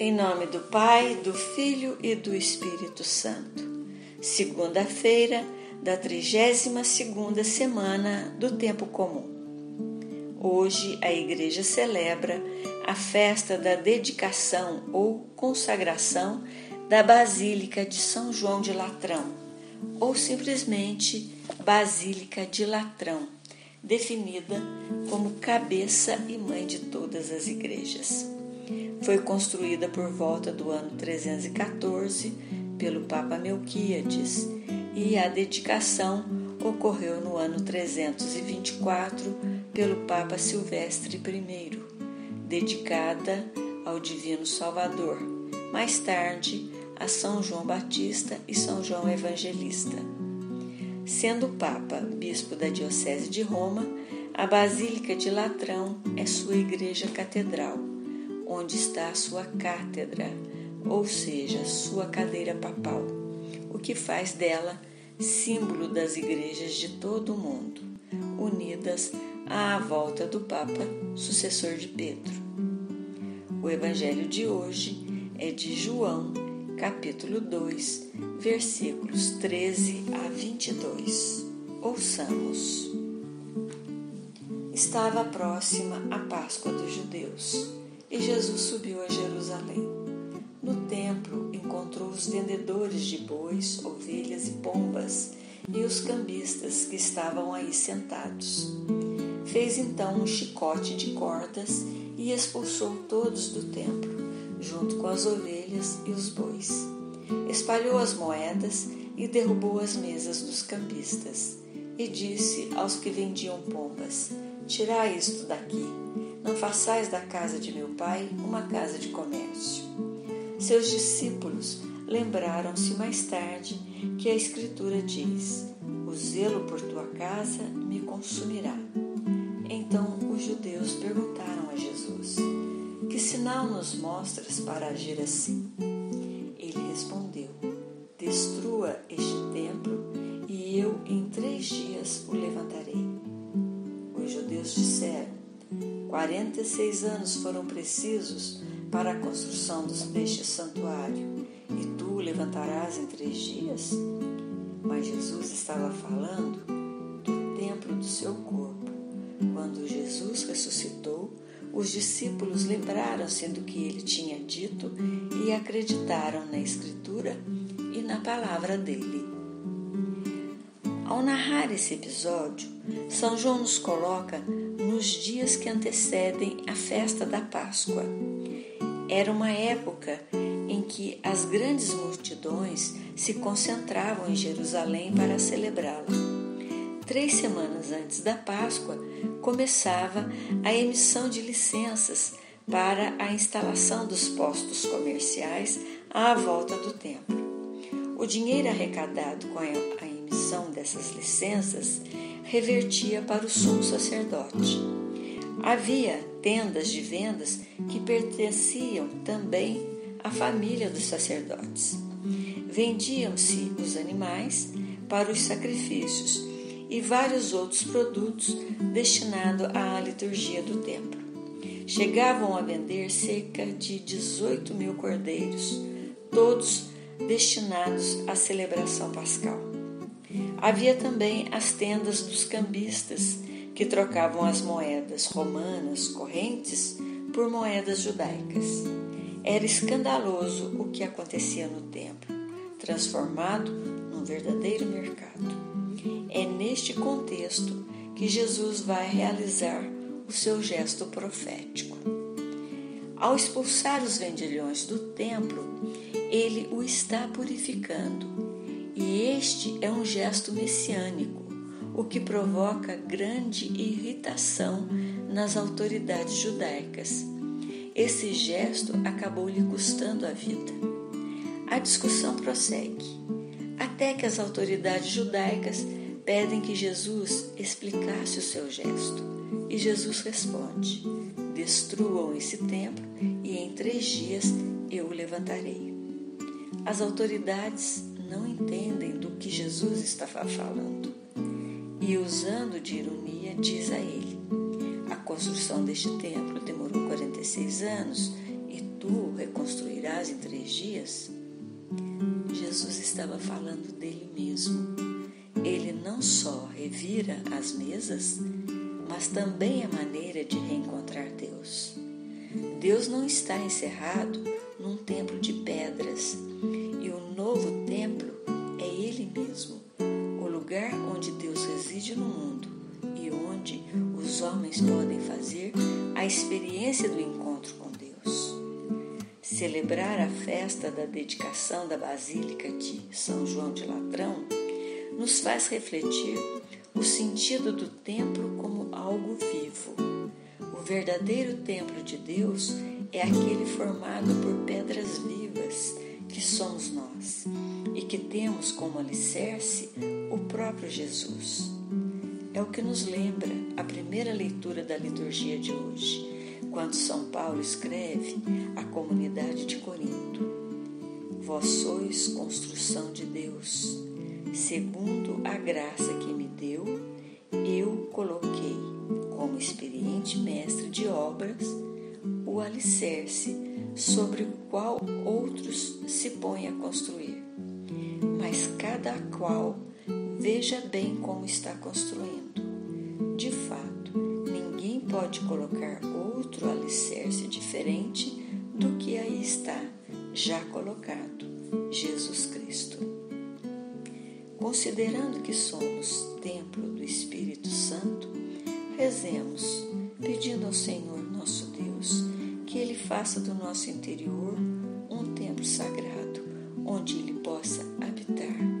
Em nome do Pai, do Filho e do Espírito Santo. Segunda-feira da 32 segunda semana do tempo comum. Hoje a igreja celebra a festa da dedicação ou consagração da Basílica de São João de Latrão, ou simplesmente Basílica de Latrão, definida como cabeça e mãe de todas as igrejas. Foi construída por volta do ano 314 pelo Papa Melquíades e a dedicação ocorreu no ano 324 pelo Papa Silvestre I, dedicada ao Divino Salvador, mais tarde a São João Batista e São João Evangelista. Sendo Papa bispo da Diocese de Roma, a Basílica de Latrão é sua igreja catedral onde está a sua cátedra, ou seja, sua cadeira papal, o que faz dela símbolo das igrejas de todo o mundo, unidas à volta do Papa, sucessor de Pedro. O evangelho de hoje é de João, capítulo 2, versículos 13 a 22. Ouçamos. Estava próxima a Páscoa dos judeus e Jesus subiu a Jerusalém. No templo encontrou os vendedores de bois, ovelhas e pombas e os cambistas que estavam aí sentados. Fez então um chicote de cordas e expulsou todos do templo, junto com as ovelhas e os bois. Espalhou as moedas e derrubou as mesas dos cambistas. E disse aos que vendiam pombas: Tirai isto daqui não façais da casa de meu pai uma casa de comércio. Seus discípulos lembraram-se mais tarde que a Escritura diz: O zelo por tua casa me consumirá. Então os judeus perguntaram a Jesus: Que sinal nos mostras para agir assim? Ele respondeu: Destrua este templo e eu em três dias o levantarei. Os judeus disseram: 46 anos foram precisos para a construção deste santuário, e tu o levantarás em três dias? Mas Jesus estava falando do templo do seu corpo. Quando Jesus ressuscitou, os discípulos lembraram-se do que ele tinha dito e acreditaram na Escritura e na palavra dele. Ao narrar esse episódio, São João nos coloca nos dias que antecedem a festa da Páscoa. Era uma época em que as grandes multidões se concentravam em Jerusalém para celebrá-la. Três semanas antes da Páscoa, começava a emissão de licenças para a instalação dos postos comerciais à volta do templo. O dinheiro arrecadado com a emissão dessas licenças revertia para o sumo sacerdote. Havia tendas de vendas que pertenciam também à família dos sacerdotes. Vendiam-se os animais para os sacrifícios e vários outros produtos destinados à liturgia do templo. Chegavam a vender cerca de 18 mil cordeiros, todos destinados à celebração pascal. Havia também as tendas dos cambistas, que trocavam as moedas romanas correntes por moedas judaicas. Era escandaloso o que acontecia no templo, transformado num verdadeiro mercado. É neste contexto que Jesus vai realizar o seu gesto profético. Ao expulsar os vendilhões do templo, ele o está purificando e este é um gesto messiânico, o que provoca grande irritação nas autoridades judaicas. Esse gesto acabou lhe custando a vida. A discussão prossegue, até que as autoridades judaicas pedem que Jesus explicasse o seu gesto. E Jesus responde: Destruam esse templo e em três dias eu o levantarei. As autoridades não entendem do que Jesus está falando. E usando de ironia, diz a ele: A construção deste templo demorou 46 anos e tu o reconstruirás em três dias? Jesus estava falando dele mesmo. Ele não só revira as mesas, mas também a maneira de reencontrar Deus. Deus não está encerrado num templo de pedras, novo templo é Ele mesmo, o lugar onde Deus reside no mundo e onde os homens podem fazer a experiência do encontro com Deus. Celebrar a festa da dedicação da Basílica de São João de Latrão nos faz refletir o sentido do templo como algo vivo. O verdadeiro templo de Deus é aquele formado por pedras vivas, que somos nós, e que temos como alicerce o próprio Jesus. É o que nos lembra a primeira leitura da liturgia de hoje, quando São Paulo escreve à comunidade de Corinto: Vós sois construção de Deus, segundo a graça que me deu, eu coloquei como experiente mestre de obras o alicerce sobre o qual outros se põem a construir. Mas cada qual veja bem como está construindo. De fato, ninguém pode colocar outro alicerce diferente do que aí está, já colocado, Jesus Cristo. Considerando que somos templo do Espírito Santo, rezemos, pedindo ao Senhor nosso faça do nosso interior um templo sagrado, onde Ele possa habitar.